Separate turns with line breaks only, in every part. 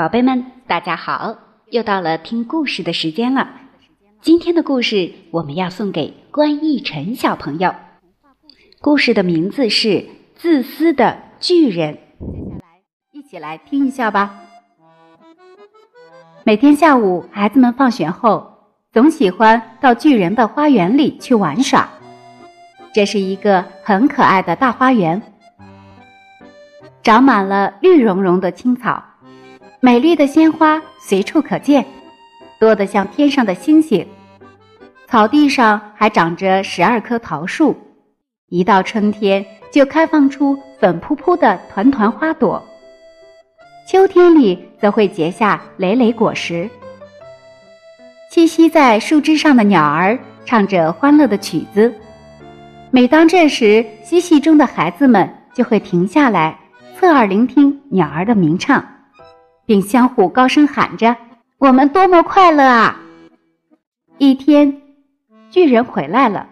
宝贝们，大家好！又到了听故事的时间了。今天的故事我们要送给关逸晨小朋友。故事的名字是《自私的巨人》。接下来，一起来听一下吧。每天下午，孩子们放学后总喜欢到巨人的花园里去玩耍。这是一个很可爱的大花园，长满了绿茸茸的青草。美丽的鲜花随处可见，多得像天上的星星。草地上还长着十二棵桃树，一到春天就开放出粉扑扑的团团花朵。秋天里则会结下累累果实。栖息在树枝上的鸟儿唱着欢乐的曲子，每当这时，嬉戏中的孩子们就会停下来，侧耳聆听鸟儿的鸣唱。并相互高声喊着：“我们多么快乐啊！”一天，巨人回来了。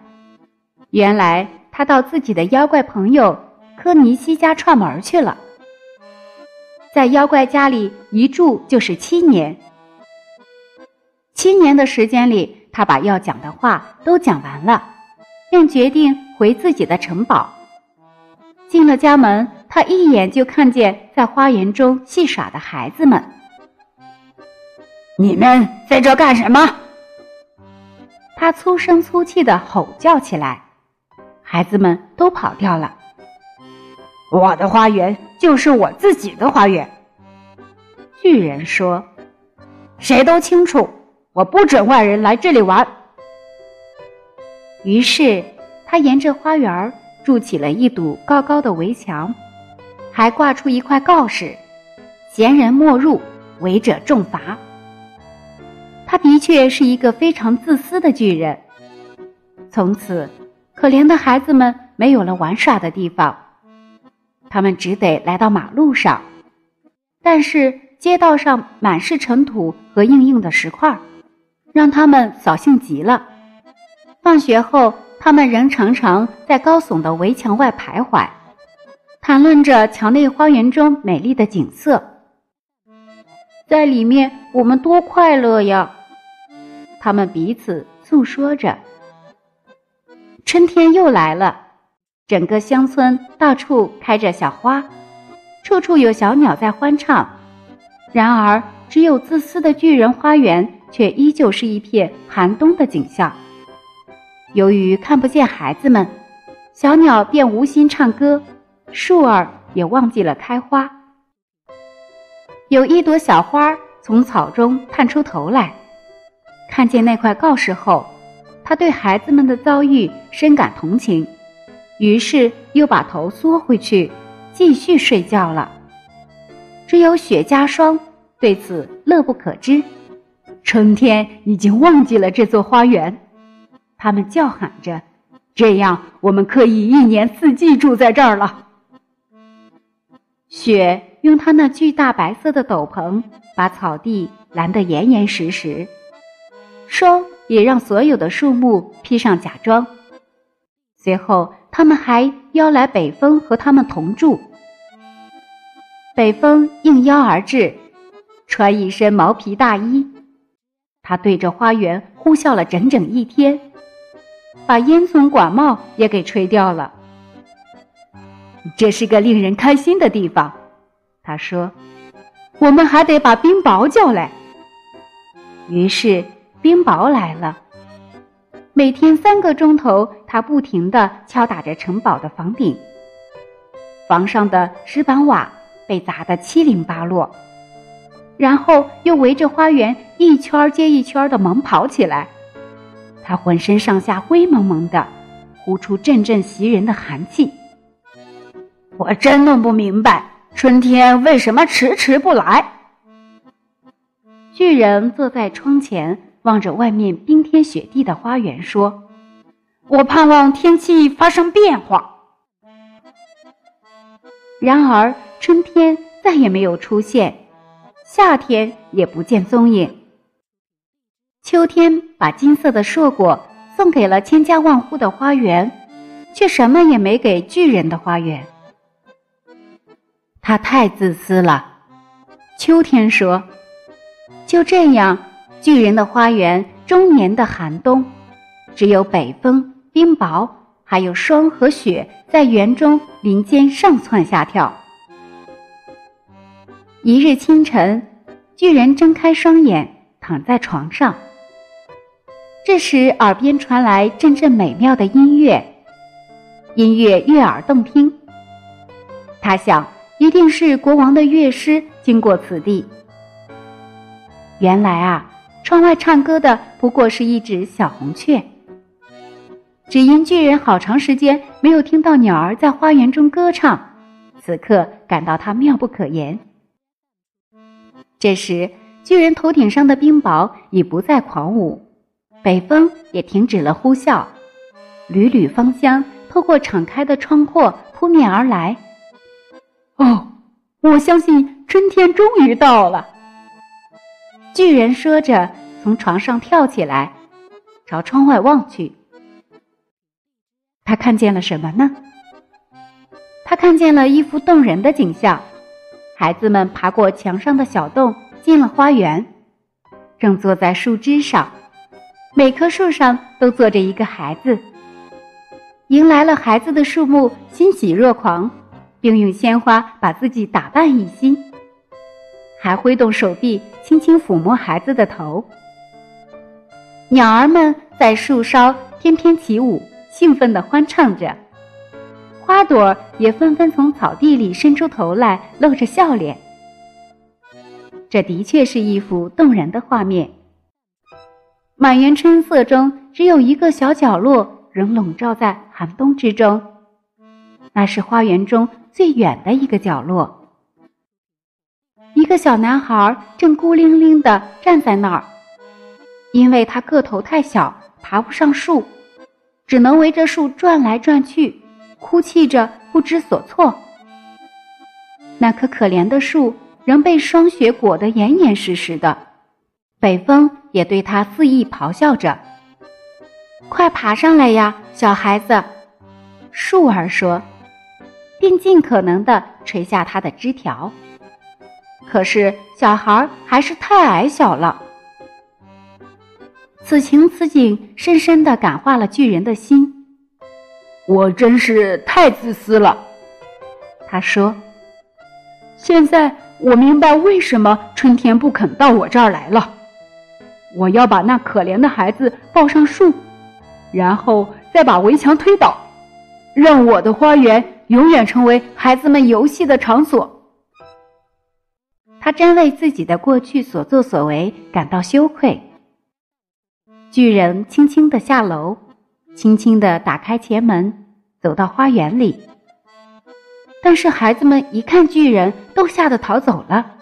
原来他到自己的妖怪朋友科尼西家串门去了。在妖怪家里一住就是七年。七年的时间里，他把要讲的话都讲完了，便决定回自己的城堡。进了家门。他一眼就看见在花园中戏耍的孩子们。
你们在这干什么？
他粗声粗气的吼叫起来，孩子们都跑掉了。
我的花园就是我自己的花园。
巨人说：“
谁都清楚，我不准外人来这里玩。”
于是他沿着花园筑起了一堵高高的围墙。还挂出一块告示：“闲人莫入，违者重罚。”他的确是一个非常自私的巨人。从此，可怜的孩子们没有了玩耍的地方，他们只得来到马路上。但是街道上满是尘土和硬硬的石块，让他们扫兴极了。放学后，他们仍常常在高耸的围墙外徘徊。谈论着墙内花园中美丽的景色，在里面我们多快乐呀！他们彼此诉说着。春天又来了，整个乡村到处开着小花，处处有小鸟在欢唱。然而，只有自私的巨人花园却依旧是一片寒冬的景象。由于看不见孩子们，小鸟便无心唱歌。树儿也忘记了开花。有一朵小花从草中探出头来，看见那块告示后，他对孩子们的遭遇深感同情，于是又把头缩回去，继续睡觉了。只有雪茄霜对此乐不可支。春天已经忘记了这座花园，他们叫喊着：“这样我们可以一年四季住在这儿了。”雪用它那巨大白色的斗篷把草地拦得严严实实，霜也让所有的树木披上假装。随后，他们还邀来北风和他们同住。北风应邀而至，穿一身毛皮大衣，他对着花园呼啸了整整一天，把烟囱管帽也给吹掉了。这是个令人开心的地方，他说：“我们还得把冰雹叫来。”于是冰雹来了。每天三个钟头，他不停地敲打着城堡的房顶，房上的石板瓦被砸得七零八落，然后又围着花园一圈接一圈地猛跑起来。他浑身上下灰蒙蒙的，呼出阵阵袭人的寒气。
我真弄不明白，春天为什么迟迟不来？
巨人坐在窗前，望着外面冰天雪地的花园，说：“
我盼望天气发生变化。”
然而，春天再也没有出现，夏天也不见踪影。秋天把金色的硕果送给了千家万户的花园，却什么也没给巨人的花园。他太自私了，秋天说：“就这样，巨人的花园终年的寒冬，只有北风、冰雹，还有霜和雪在园中林间上蹿下跳。”一日清晨，巨人睁开双眼，躺在床上。这时，耳边传来阵阵美妙的音乐，音乐悦耳动听。他想，一定是国王的乐师经过此地。原来啊，窗外唱歌的不过是一只小红雀。只因巨人好长时间没有听到鸟儿在花园中歌唱，此刻感到它妙不可言。这时，巨人头顶上的冰雹已不再狂舞，北风也停止了呼啸，缕缕芳香透过敞开的窗阔扑面而来。
哦，我相信春天终于到了。
巨人说着，从床上跳起来，朝窗外望去。他看见了什么呢？他看见了一幅动人的景象。孩子们爬过墙上的小洞，进了花园，正坐在树枝上。每棵树上都坐着一个孩子。迎来了孩子的树木欣喜若狂，并用鲜花把自己打扮一新，还挥动手臂轻轻抚摸孩子的头。鸟儿们在树梢翩翩起舞，兴奋地欢唱着。花朵也纷纷从草地里伸出头来，露着笑脸。这的确是一幅动人的画面。满园春色中，只有一个小角落仍笼罩在寒冬之中，那是花园中最远的一个角落。一个小男孩正孤零零地站在那儿，因为他个头太小，爬不上树，只能围着树转来转去。哭泣着，不知所措。那棵可怜的树仍被霜雪裹得严严实实的，北风也对他肆意咆哮着：“快爬上来呀，小孩子！”树儿说，并尽可能地垂下它的枝条。可是小孩还是太矮小了。此情此景，深深地感化了巨人的心。
我真是太自私了，
他说。
现在我明白为什么春天不肯到我这儿来了。我要把那可怜的孩子抱上树，然后再把围墙推倒，让我的花园永远成为孩子们游戏的场所。
他真为自己的过去所作所为感到羞愧。巨人轻轻地下楼。轻轻地打开前门，走到花园里。但是孩子们一看巨人，都吓得逃走了。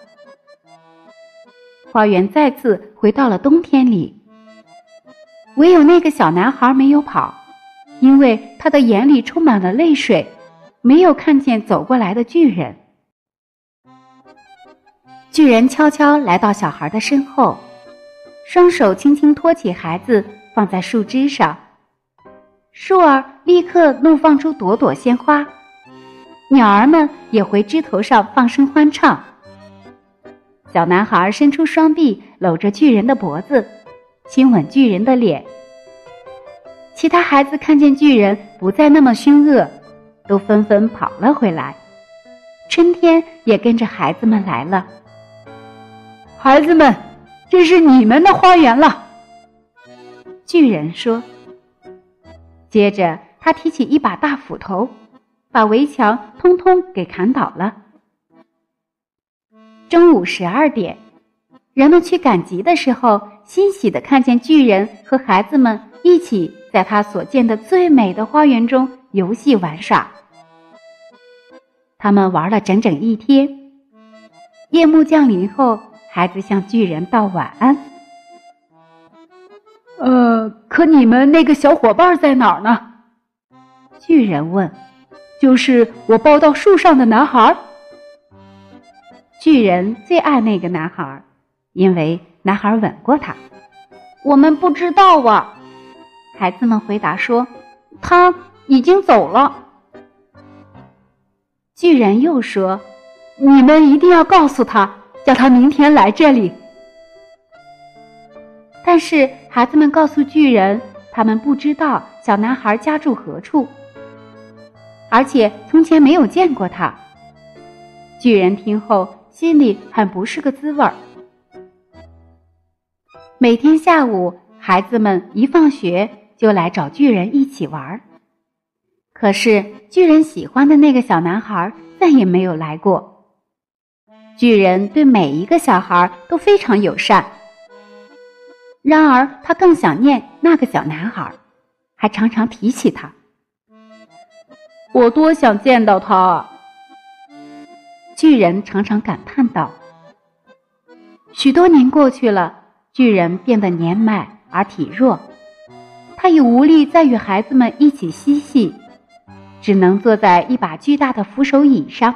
花园再次回到了冬天里。唯有那个小男孩没有跑，因为他的眼里充满了泪水，没有看见走过来的巨人。巨人悄悄来到小孩的身后，双手轻轻托起孩子，放在树枝上。树儿立刻怒放出朵朵鲜花，鸟儿们也回枝头上放声欢唱。小男孩伸出双臂搂着巨人的脖子，亲吻巨人的脸。其他孩子看见巨人不再那么凶恶，都纷纷跑了回来。春天也跟着孩子们来了。
孩子们，这是你们的花园了。
巨人说。接着，他提起一把大斧头，把围墙通通给砍倒了。中午十二点，人们去赶集的时候，欣喜的看见巨人和孩子们一起在他所见的最美的花园中游戏玩耍。他们玩了整整一天。夜幕降临后，孩子向巨人道晚安。
呃，可你们那个小伙伴在哪儿呢？
巨人问。
就是我抱到树上的男孩。
巨人最爱那个男孩，因为男孩吻过他。我们不知道啊，孩子们回答说，他已经走了。巨人又说，
你们一定要告诉他，叫他明天来这里。
但是孩子们告诉巨人，他们不知道小男孩家住何处，而且从前没有见过他。巨人听后心里很不是个滋味儿。每天下午，孩子们一放学就来找巨人一起玩儿。可是巨人喜欢的那个小男孩再也没有来过。巨人对每一个小孩都非常友善，然而他更想念那个小男孩，还常常提起他。
我多想见到他啊！
巨人常常感叹道。许多年过去了。巨人变得年迈而体弱，他已无力再与孩子们一起嬉戏，只能坐在一把巨大的扶手椅上，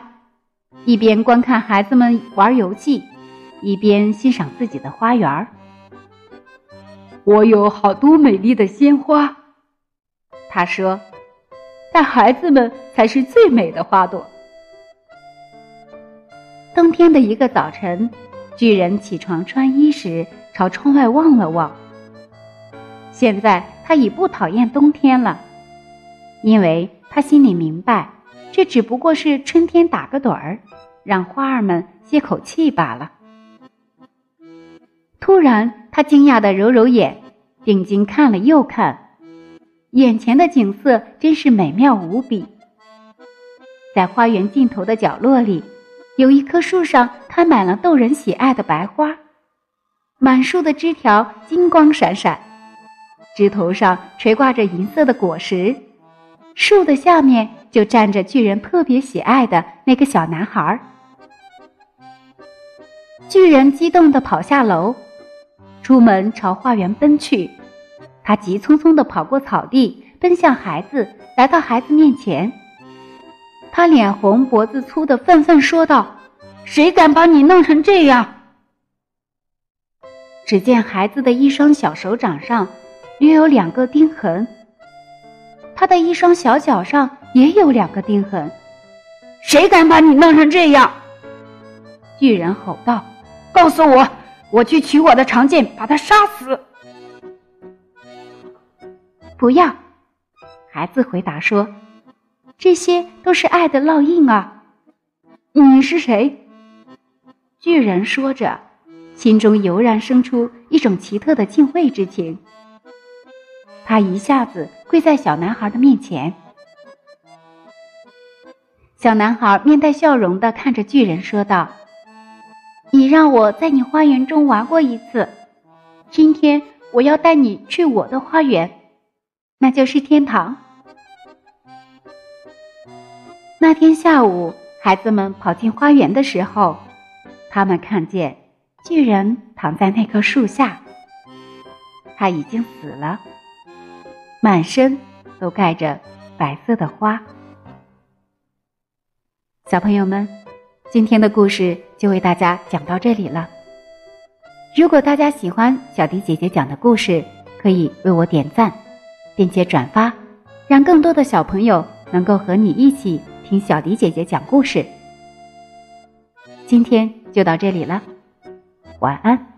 一边观看孩子们玩游戏，一边欣赏自己的花园。
我有好多美丽的鲜花，他说，但孩子们才是最美的花朵。
冬天的一个早晨，巨人起床穿衣时。朝窗外望了望。现在他已不讨厌冬天了，因为他心里明白，这只不过是春天打个盹儿，让花儿们歇口气罢了。突然，他惊讶的揉揉眼，定睛看了又看，眼前的景色真是美妙无比。在花园尽头的角落里，有一棵树上开满了逗人喜爱的白花。满树的枝条金光闪闪，枝头上垂挂着银色的果实，树的下面就站着巨人特别喜爱的那个小男孩。巨人激动地跑下楼，出门朝花园奔去。他急匆匆地跑过草地，奔向孩子，来到孩子面前。他脸红脖子粗的愤愤说道：“谁敢把你弄成这样？”只见孩子的一双小手掌上约有两个钉痕，他的一双小脚上也有两个钉痕。谁敢把你弄成这样？巨人吼道：“告诉我，我去取我的长剑，把他杀死。”不要，孩子回答说：“这些都是爱的烙印啊。”你是谁？巨人说着。心中油然生出一种奇特的敬畏之情，他一下子跪在小男孩的面前。小男孩面带笑容的看着巨人，说道：“你让我在你花园中玩过一次，今天我要带你去我的花园，那就是天堂。”那天下午，孩子们跑进花园的时候，他们看见。巨人躺在那棵树下，他已经死了，满身都盖着白色的花。小朋友们，今天的故事就为大家讲到这里了。如果大家喜欢小迪姐姐讲的故事，可以为我点赞，并且转发，让更多的小朋友能够和你一起听小迪姐姐讲故事。今天就到这里了。晚安。